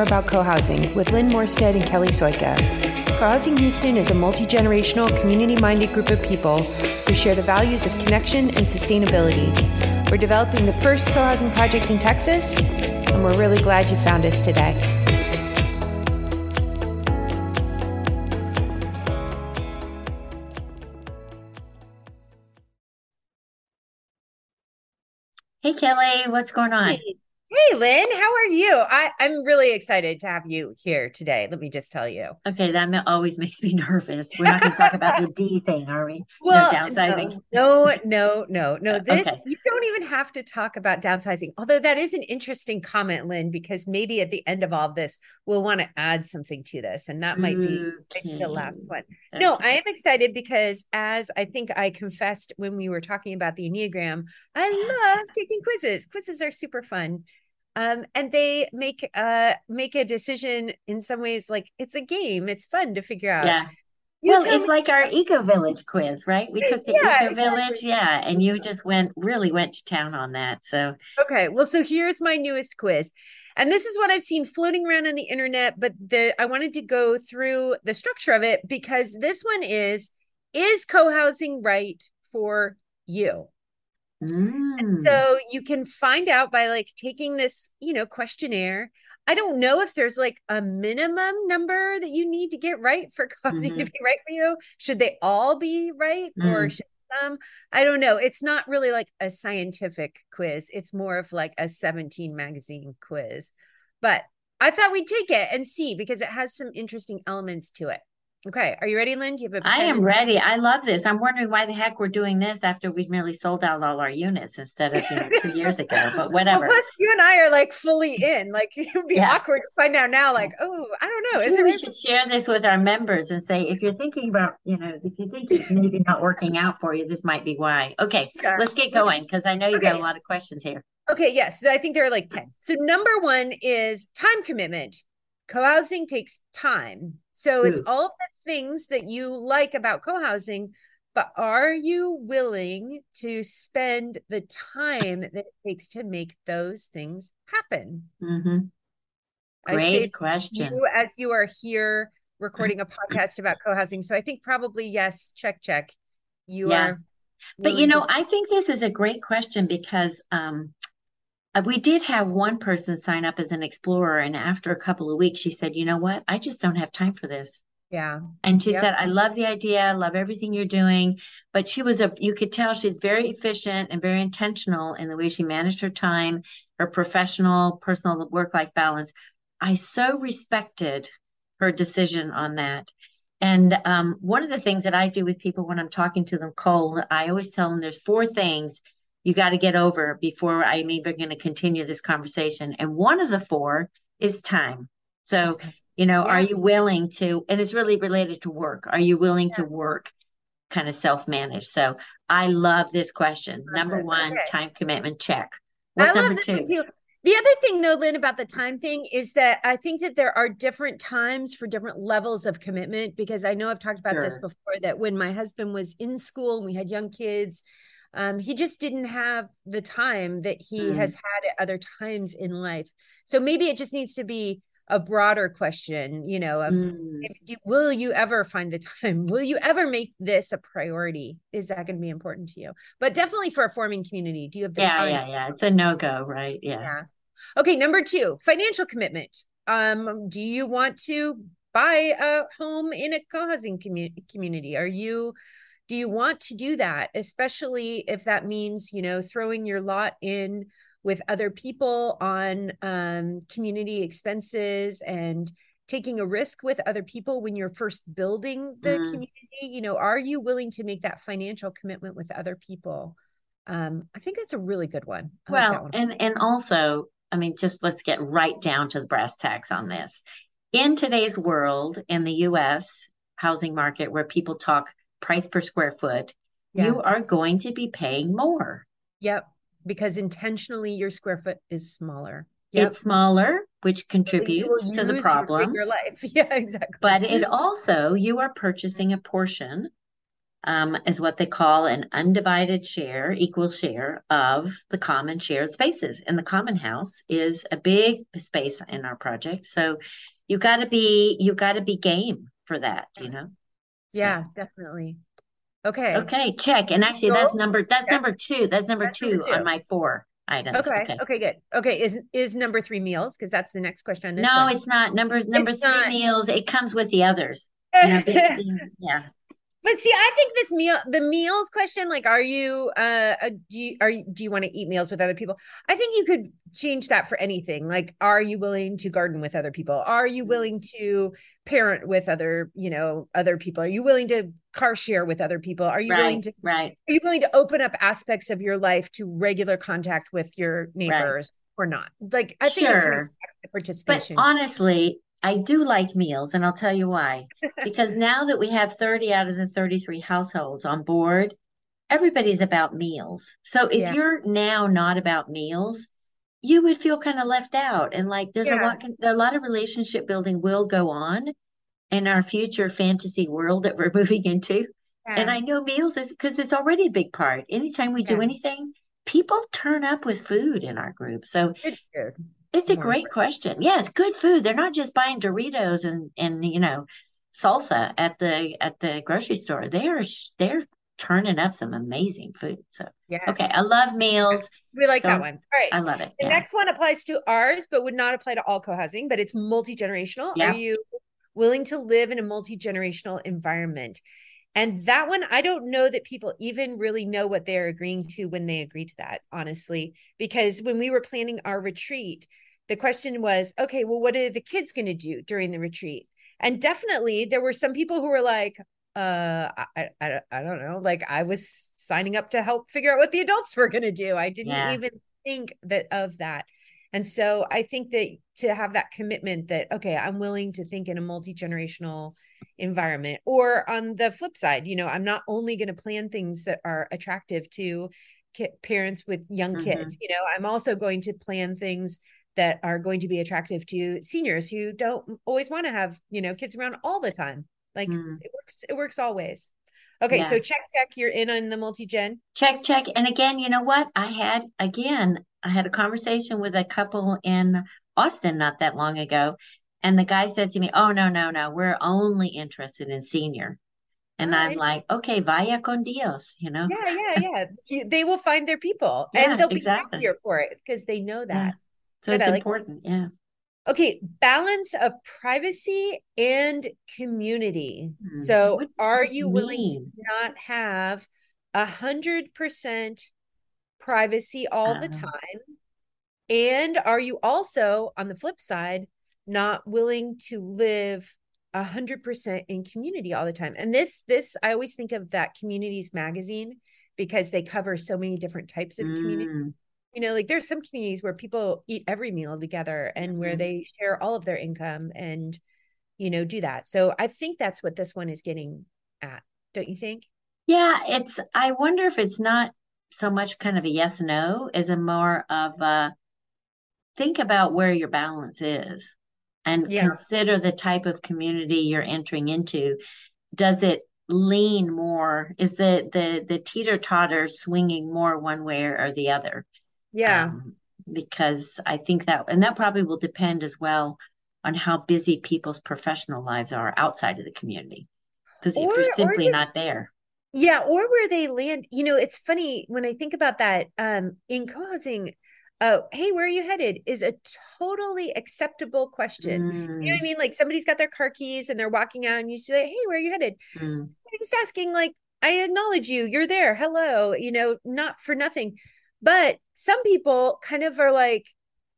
more about co housing with Lynn Morstead and Kelly Soika. Co Housing Houston is a multi generational, community minded group of people who share the values of connection and sustainability. We're developing the first co housing project in Texas, and we're really glad you found us today. Hey, Kelly, what's going on? Hey. Hey, Lynn, how are you? I, I'm really excited to have you here today. Let me just tell you. Okay, that always makes me nervous. We're not going to talk about the D thing, are we? Well, no downsizing. No, no, no, no. Uh, this okay. you don't even have to talk about downsizing. Although that is an interesting comment, Lynn, because maybe at the end of all this, we'll want to add something to this, and that might be okay. the last one. Okay. No, I am excited because, as I think I confessed when we were talking about the Enneagram, I love taking quizzes. Quizzes are super fun um, and they make uh make a decision in some ways like it's a game it's fun to figure out. Yeah. You well it's me- like our eco village quiz right? We took the yeah, eco village exactly. yeah and you just went really went to town on that so. Okay well so here's my newest quiz and this is what i've seen floating around on the internet but the i wanted to go through the structure of it because this one is is co-housing right for you Mm. And so you can find out by like taking this, you know, questionnaire. I don't know if there's like a minimum number that you need to get right for co-housing mm-hmm. to be right for you. Should they all be right mm. or should some? I don't know. It's not really like a scientific quiz. It's more of like a 17 magazine quiz. But I thought we'd take it and see because it has some interesting elements to it. Okay. Are you ready, Lynn? Do you have a I am ready. I love this. I'm wondering why the heck we're doing this after we've nearly sold out all our units instead of you know, two years ago, but whatever. Well, plus, you and I are like fully in. Like, it would be yeah. awkward to find out now, like, oh, I don't know. Is we should share this with our members and say, if you're thinking about, you know, if you think it's maybe not working out for you, this might be why. Okay. Sure. Let's get going because I know you okay. got a lot of questions here. Okay. Yes. I think there are like 10. So, number one is time commitment. Co housing takes time. So, it's all the things that you like about co-housing but are you willing to spend the time that it takes to make those things happen? Mm-hmm. great question. you as you are here recording a podcast about co-housing so i think probably yes check check. You yeah. are but you know to- i think this is a great question because um, uh, we did have one person sign up as an explorer and after a couple of weeks she said you know what? I just don't have time for this yeah. And she yep. said, I love the idea, I love everything you're doing. But she was a, you could tell she's very efficient and very intentional in the way she managed her time, her professional, personal work life balance. I so respected her decision on that. And um, one of the things that I do with people when I'm talking to them cold, I always tell them there's four things you got to get over before I'm even going to continue this conversation. And one of the four is time. So you know yeah. are you willing to and it's really related to work are you willing yeah. to work kind of self-manage so i love this question number one okay. time commitment check what's number two too. The other thing, though, Lynn, about the time thing is that I think that there are different times for different levels of commitment. Because I know I've talked about sure. this before that when my husband was in school and we had young kids, um, he just didn't have the time that he mm. has had at other times in life. So maybe it just needs to be a broader question you know of mm. you, will you ever find the time? Will you ever make this a priority? Is that going to be important to you? But definitely for a forming community. Do you have the yeah yeah yeah. It's a no-go right? Yeah. Yeah. Okay number two financial commitment. Um do you want to buy a home in a co-housing commu- community? Are you do you want to do that? Especially if that means you know throwing your lot in with other people on um, community expenses and taking a risk with other people when you're first building the mm. community you know are you willing to make that financial commitment with other people um, i think that's a really good one I well like one. and and also i mean just let's get right down to the brass tacks on this in today's world in the us housing market where people talk price per square foot yeah. you are going to be paying more yep because intentionally your square foot is smaller. Yep. It's smaller, which contributes so to the problem. Your life, yeah, exactly. But it also you are purchasing a portion um, is what they call an undivided share, equal share of the common shared spaces. And the common house is a big space in our project. So you got to be you got to be game for that, you know. Yeah, so. definitely. Okay. Okay, check. And actually, that's number that's yeah. number two. That's number, that's two, number two on my four items. Okay. okay. Okay. Good. Okay. Is is number three meals? Because that's the next question on this. No, one. it's not. Number number it's three not. meals. It comes with the others. You know, they, they, yeah. But see, I think this meal, the meals question, like, are you, uh, uh do you, are you, do you want to eat meals with other people? I think you could change that for anything. Like, are you willing to garden with other people? Are you mm-hmm. willing to parent with other, you know, other people? Are you willing to car share with other people? Are you right, willing to, right? Are you willing to open up aspects of your life to regular contact with your neighbors right. or not? Like, I think sure. participation. But honestly, I do like meals, and I'll tell you why. because now that we have 30 out of the 33 households on board, everybody's about meals. So if yeah. you're now not about meals, you would feel kind of left out. And like there's yeah. a lot a lot of relationship building will go on in our future fantasy world that we're moving into. Yeah. And I know meals is because it's already a big part. Anytime we do anything, people turn up with food in our group. So it's a great question. Yes, good food. They're not just buying Doritos and and you know salsa at the at the grocery store. They are they're turning up some amazing food. So yeah, okay, I love meals. We like that one. All right, I love it. The yeah. next one applies to ours, but would not apply to all co-housing. But it's multi generational. Yeah. Are you willing to live in a multi generational environment? And that one, I don't know that people even really know what they're agreeing to when they agree to that, honestly. Because when we were planning our retreat, the question was, okay, well, what are the kids going to do during the retreat? And definitely there were some people who were like, uh, I, I, I don't know. Like I was signing up to help figure out what the adults were going to do. I didn't yeah. even think that of that. And so I think that to have that commitment that, okay, I'm willing to think in a multi generational environment. Or on the flip side, you know, I'm not only going to plan things that are attractive to ki- parents with young mm-hmm. kids, you know, I'm also going to plan things that are going to be attractive to seniors who don't always want to have, you know, kids around all the time. Like mm. it works, it works always. Okay, yeah. so check check you're in on the multi-gen. Check check. And again, you know what? I had again, I had a conversation with a couple in Austin not that long ago and the guy said to me, "Oh no, no, no, we're only interested in senior." And I'm like, "Okay, vaya con Dios," you know. Yeah, yeah, yeah. they will find their people, yeah, and they'll be exactly. happier for it because they know that. Yeah. So Good, it's important, like yeah. Okay, balance of privacy and community. Hmm. So, are you mean? willing to not have a hundred percent privacy all uh, the uh-huh. time? And are you also, on the flip side, not willing to live a hundred percent in community all the time. And this, this, I always think of that communities magazine because they cover so many different types of mm. community. You know, like there's some communities where people eat every meal together and where mm. they share all of their income and, you know, do that. So I think that's what this one is getting at. Don't you think? Yeah, it's, I wonder if it's not so much kind of a yes no is a more of a think about where your balance is and yeah. consider the type of community you're entering into. Does it lean more? Is the the the teeter totter swinging more one way or the other? Yeah. Um, because i think that and that probably will depend as well on how busy people's professional lives are outside of the community. Because if you're simply not there yeah or where they land you know it's funny when i think about that um in co-housing oh, hey, where are you headed? is a totally acceptable question. Mm. You know what I mm. mean? Like somebody's got their car keys and they're walking out and you say, hey, where are you headed? Mm. I'm just asking, like, I acknowledge you. You're there. Hello. You know, not for nothing. But some people kind of are like,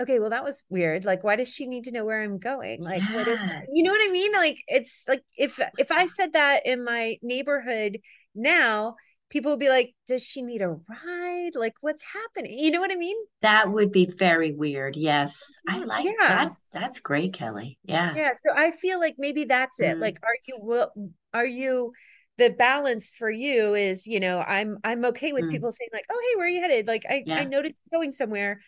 okay, well, that was weird. Like, why does she need to know where I'm going? Like, yeah. what is that? You know what I mean? Like, it's like if if I said that in my neighborhood now, people will be like, does she need a ride? Like, what's happening? You know what I mean? That would be very weird. Yes. I like yeah. that. That's great, Kelly. Yeah. Yeah. So I feel like maybe that's it. Mm. Like, are you, will, are you, the balance for you is, you know, I'm, I'm okay with mm. people saying like, oh, hey, where are you headed? Like, I, yeah. I noticed going somewhere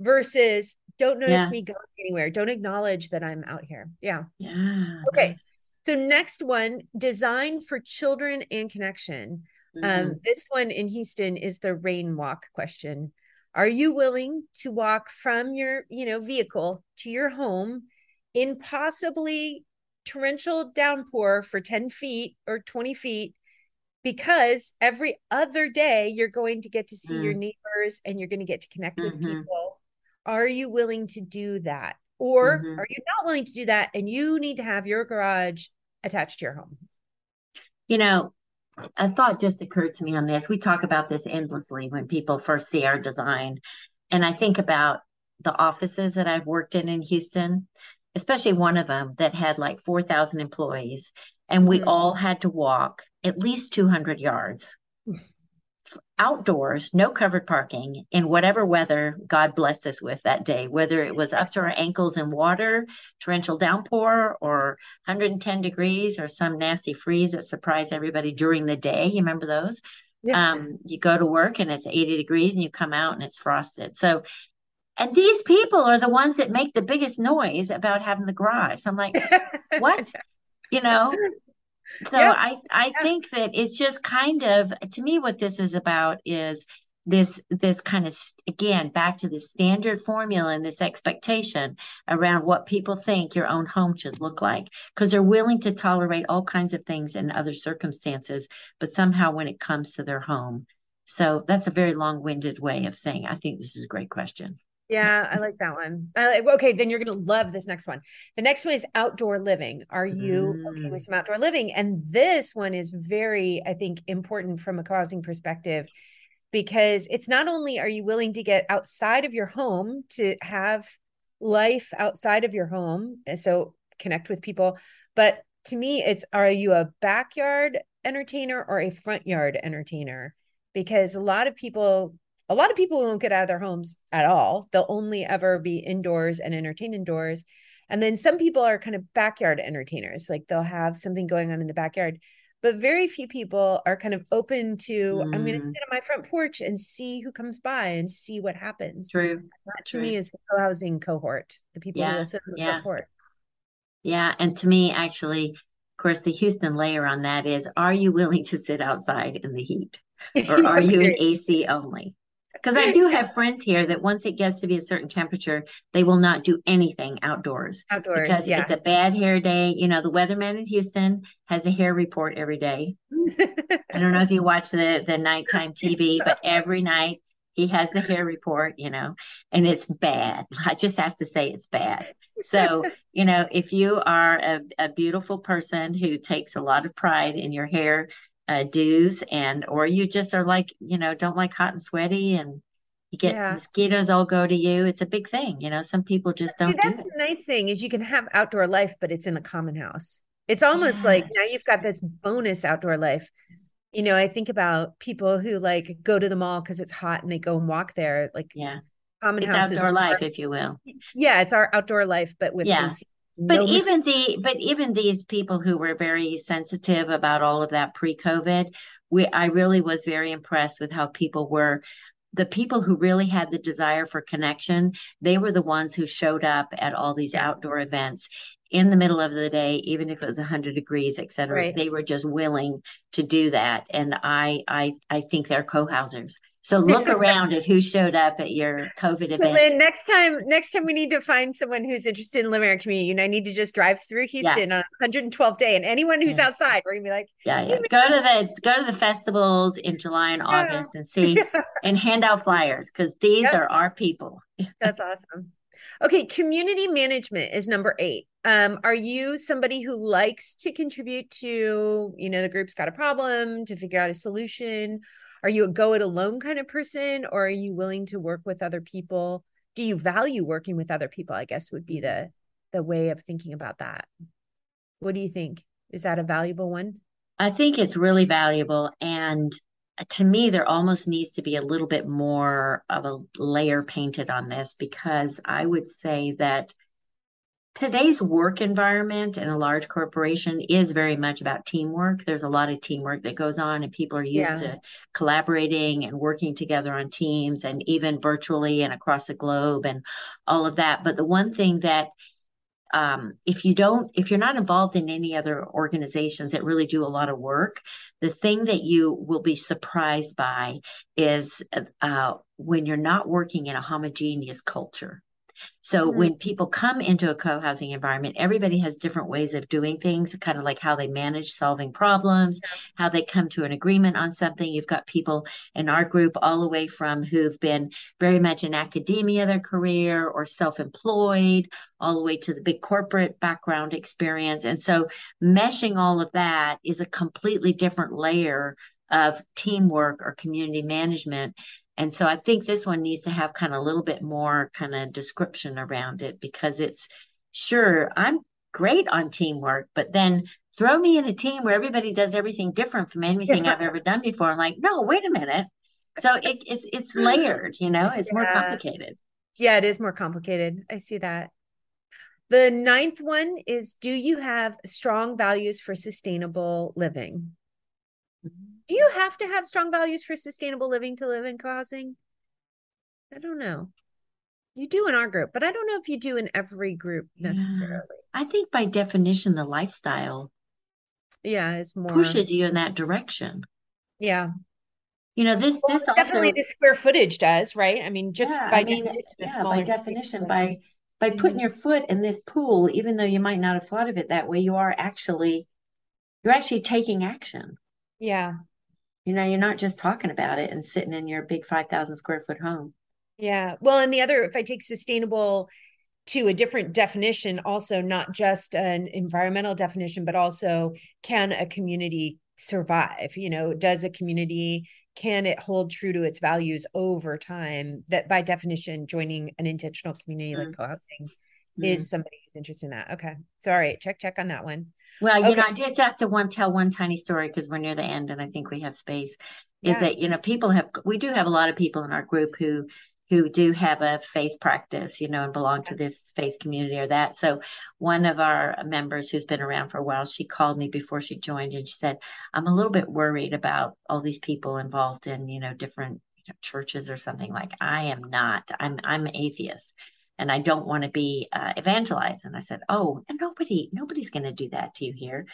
versus don't notice yeah. me going anywhere. Don't acknowledge that I'm out here. Yeah. Yeah. Okay. Nice. So next one, design for children and connection. Um, mm-hmm. Um, this one in Houston is the rain walk question. Are you willing to walk from your, you know, vehicle to your home in possibly torrential downpour for 10 feet or 20 feet because every other day you're going to get to see mm. your neighbors and you're going to get to connect mm-hmm. with people. Are you willing to do that? Or mm-hmm. are you not willing to do that and you need to have your garage attached to your home? You know, a thought just occurred to me on this. We talk about this endlessly when people first see our design. And I think about the offices that I've worked in in Houston, especially one of them that had like 4,000 employees. And we mm-hmm. all had to walk at least 200 yards outdoors, no covered parking in whatever weather God blessed us with that day, whether it was up to our ankles in water, torrential downpour, or 110 degrees, or some nasty freeze that surprised everybody during the day. You remember those? Yeah. Um, you go to work and it's 80 degrees and you come out and it's frosted. So, and these people are the ones that make the biggest noise about having the garage. I'm like, what? You know, so yep. I I yep. think that it's just kind of to me what this is about is this this kind of again back to the standard formula and this expectation around what people think your own home should look like because they're willing to tolerate all kinds of things in other circumstances but somehow when it comes to their home so that's a very long-winded way of saying i think this is a great question yeah, I like that one. I like, okay, then you're going to love this next one. The next one is outdoor living. Are you mm. okay with mm. some outdoor living? And this one is very, I think, important from a co-housing perspective because it's not only are you willing to get outside of your home to have life outside of your home, so connect with people, but to me, it's are you a backyard entertainer or a front yard entertainer? Because a lot of people a lot of people won't get out of their homes at all. They'll only ever be indoors and entertain indoors. And then some people are kind of backyard entertainers, like they'll have something going on in the backyard. But very few people are kind of open to, mm. I'm going to sit on my front porch and see who comes by and see what happens. True. That to True. me is the co-housing cohort, the people yeah. who will sit on the yeah. front. Yeah. And to me, actually, of course, the Houston layer on that is are you willing to sit outside in the heat? Or are you an AC only? Because I do have friends here that once it gets to be a certain temperature, they will not do anything outdoors. Outdoors, because yeah. it's a bad hair day. You know, the weatherman in Houston has a hair report every day. I don't know if you watch the the nighttime TV, but every night he has the hair report. You know, and it's bad. I just have to say it's bad. So you know, if you are a, a beautiful person who takes a lot of pride in your hair uh, dues and or you just are like you know don't like hot and sweaty and you get yeah. mosquitoes all go to you. It's a big thing you know some people just See, don't that's do the nice thing is you can have outdoor life but it's in the common house. It's almost yes. like now you've got this bonus outdoor life. You know i think about people who like go to the mall because it's hot and they go and walk there. Like yeah. common it's house outdoor life if you will. yeah it's our outdoor life but with yeah but no even the but even these people who were very sensitive about all of that pre-covid we i really was very impressed with how people were. The people who really had the desire for connection they were the ones who showed up at all these outdoor events in the middle of the day even if it was 100 degrees et cetera. Right. they were just willing to do that. And i i i think they're co-housers so look around at who showed up at your COVID so event. Then next time, next time we need to find someone who's interested in living our community, and I need to just drive through Houston yeah. on 112th day, and anyone who's yeah. outside, we're gonna be like, yeah, yeah. Go to the go to the festivals in July and August and see and hand out flyers because these yep. are our people. That's awesome. Okay, community management is number eight. Um, are you somebody who likes to contribute to, you know, the group's got a problem to figure out a solution? Are you a go it alone kind of person or are you willing to work with other people? Do you value working with other people i guess would be the the way of thinking about that. What do you think? Is that a valuable one? I think it's really valuable and uh, to me there almost needs to be a little bit more of a layer painted on this because i would say that today's work environment in a large corporation is very much about teamwork. There's a lot of teamwork that goes on, and people are used yeah. to collaborating and working together on teams and even virtually and across the globe and all of that. But the one thing that um, if you don't, if you're not involved in any other organizations that really do a lot of work, the thing that you will be surprised by is uh, when you're not working in a homogeneous culture. So mm-hmm. when people come into a co-housing environment, everybody has different ways of doing things, kind of like how they manage solving problems, how they come to an agreement on something. You've got people in our group all the way from who've been very much in academia their career or self-employed, all the way to the big corporate background experience. And so meshing all of that is a completely different layer of teamwork or community management and so I think this one needs to have kind of a little bit more kind of description around it because it's sure I'm great on teamwork, but then throw me in a team where everybody does everything different from anything yeah. I've ever done before. I'm like, no, wait a minute. So it, it's it's layered, you know, it's yeah. more complicated. Yeah, it is more complicated. I see that. The ninth one is do you have strong values for sustainable living? Mm-hmm. Do you have to have strong values for sustainable living to live in co-housing? I don't know. You do in our group, but I don't know if you do in every group necessarily. Yeah. I think by definition, the lifestyle yeah is more pushes you in that direction. Yeah. You know, this well, this definitely also, the square footage does, right? I mean, just yeah, by I mean, yeah, by definition, by by putting mm-hmm. your foot in this pool, even though you might not have thought of it that way, you are actually you're actually taking action. Yeah. You know, you're not just talking about it and sitting in your big 5,000 square foot home. Yeah. Well, and the other, if I take sustainable to a different definition, also not just an environmental definition, but also can a community survive? You know, does a community, can it hold true to its values over time? That by definition, joining an intentional community mm. like co housing mm. is somebody who's interested in that. Okay. Sorry, check, check on that one. Well, you know, I did have to one tell one tiny story because we're near the end and I think we have space. Is yeah. that you know people have we do have a lot of people in our group who who do have a faith practice, you know, and belong to this faith community or that. So one of our members who's been around for a while, she called me before she joined and she said, I'm a little bit worried about all these people involved in, you know, different you know, churches or something like I am not. I'm I'm atheist and I don't want to be uh, evangelized. And I said, Oh, and nobody, nobody's going to do that to you here.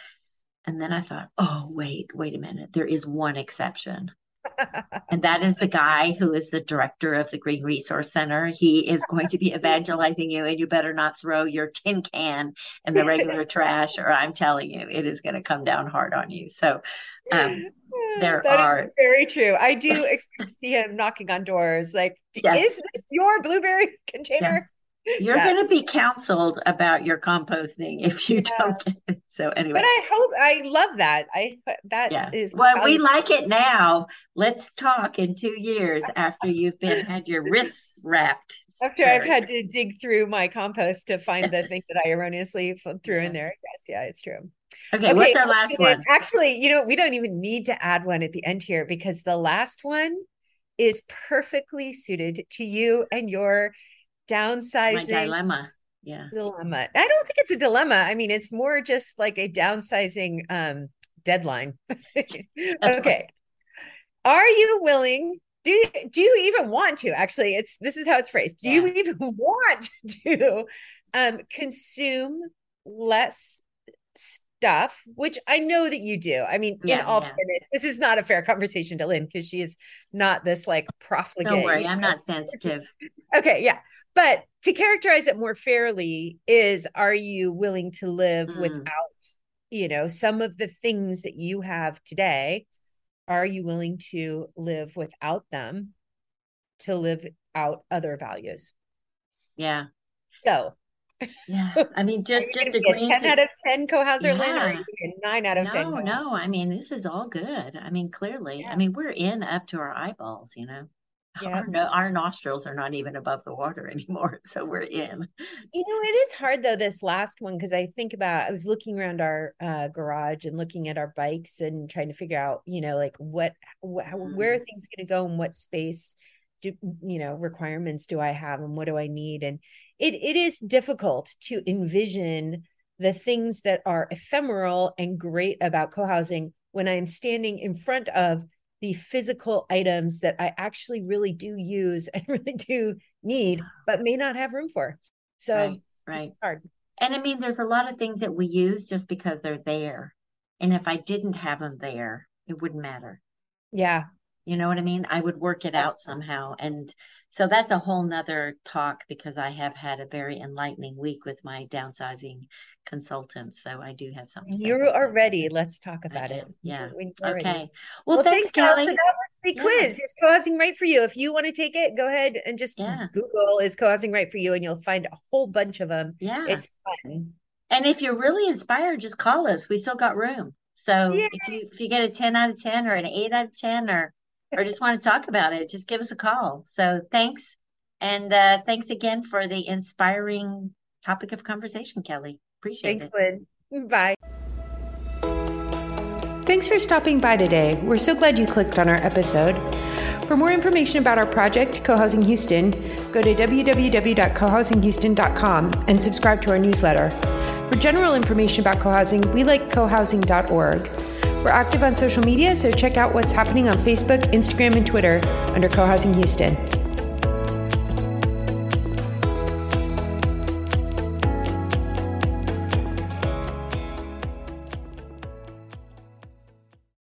And then I thought, Oh, wait, wait a minute. There is one exception. and that is the guy who is the director of the Green Resource Center. He is going to be evangelizing you, and you better not throw your tin can in the regular trash, or I'm telling you, it is going to come down hard on you. So, um, there that are very true. I do expect to see him knocking on doors, like, yes. "Is this your blueberry container?" You're going to be counseled about your composting if you yeah. don't get it. So anyway, but I hope I love that. I that yeah. is well, we like it now. Let's talk in two years after you've been had your wrists wrapped. After I've had to dig through my compost to find the thing that I erroneously threw in there. Yes, yeah, it's true. Okay, okay what's our last one? Actually, you know, we don't even need to add one at the end here because the last one is perfectly suited to you and your downsizing My dilemma. Yeah. dilemma. I don't think it's a dilemma. I mean it's more just like a downsizing um deadline. Okay. Are you willing do you, do you even want to actually it's this is how it's phrased. Do yeah. you even want to um consume less stuff which i know that you do. I mean yeah, in all yeah. fairness this is not a fair conversation to lynn because she is not this like profligate don't worry i'm not sensitive. Okay yeah but to characterize it more fairly is are you willing to live mm. without you know some of the things that you have today? Are you willing to live without them to live out other values? Yeah. So. Yeah. I mean just just agreeing 10 to, out of 10 co-houser yeah. or 9 out of no, 10 no. No i mean this is all good. I mean clearly. Yeah. i mean we're in up to our eyeballs you know yeah. our, no, our nostrils are not even above the water anymore so we're in you know it is hard though this last one because i think about i was looking around our uh, garage and looking at our bikes and trying to figure out you know like what wh- mm. where are things going to go and what space do you know requirements do i have and what do i need and it it is difficult to envision the things that are ephemeral and great about co-housing when i'm standing in front of the physical items that I actually really do use and really do need, but may not have room for. So right, right. hard. And I mean, there's a lot of things that we use just because they're there. And if I didn't have them there, it wouldn't matter. Yeah. You know what I mean? I would work it out somehow. And so that's a whole nother talk because I have had a very enlightening week with my downsizing consultant. So I do have something. You are ready. Let's talk about it. Yeah. You're ready. Okay. Well, Well, thanks, thanks, Kelly. that was the Yeah. quiz. Is co-housing right for you? If you want to take it, go ahead and just Yeah. Google is co-housing right for you, and you'll find a whole bunch of them. Yeah. It's fun. And if you're really inspired, just call us. We still got room. So if you if you get a 10 out of 10 or an 8 out of 10 or or just want to talk about it, just give us a call. So thanks. And uh thanks again for the inspiring topic of conversation, Kelly. Appreciate Thanks, it. Lynn. Bye. Thanks for stopping by today. We're so glad you clicked on our episode. For more information about our project, Co-Housing Houston, go to www.cohousinghouston.com and subscribe to our newsletter. For general information about co-housing, we like cohousing.org. We're active on social media, so check out what's happening on Facebook, Instagram, and Twitter under Co-Housing Houston.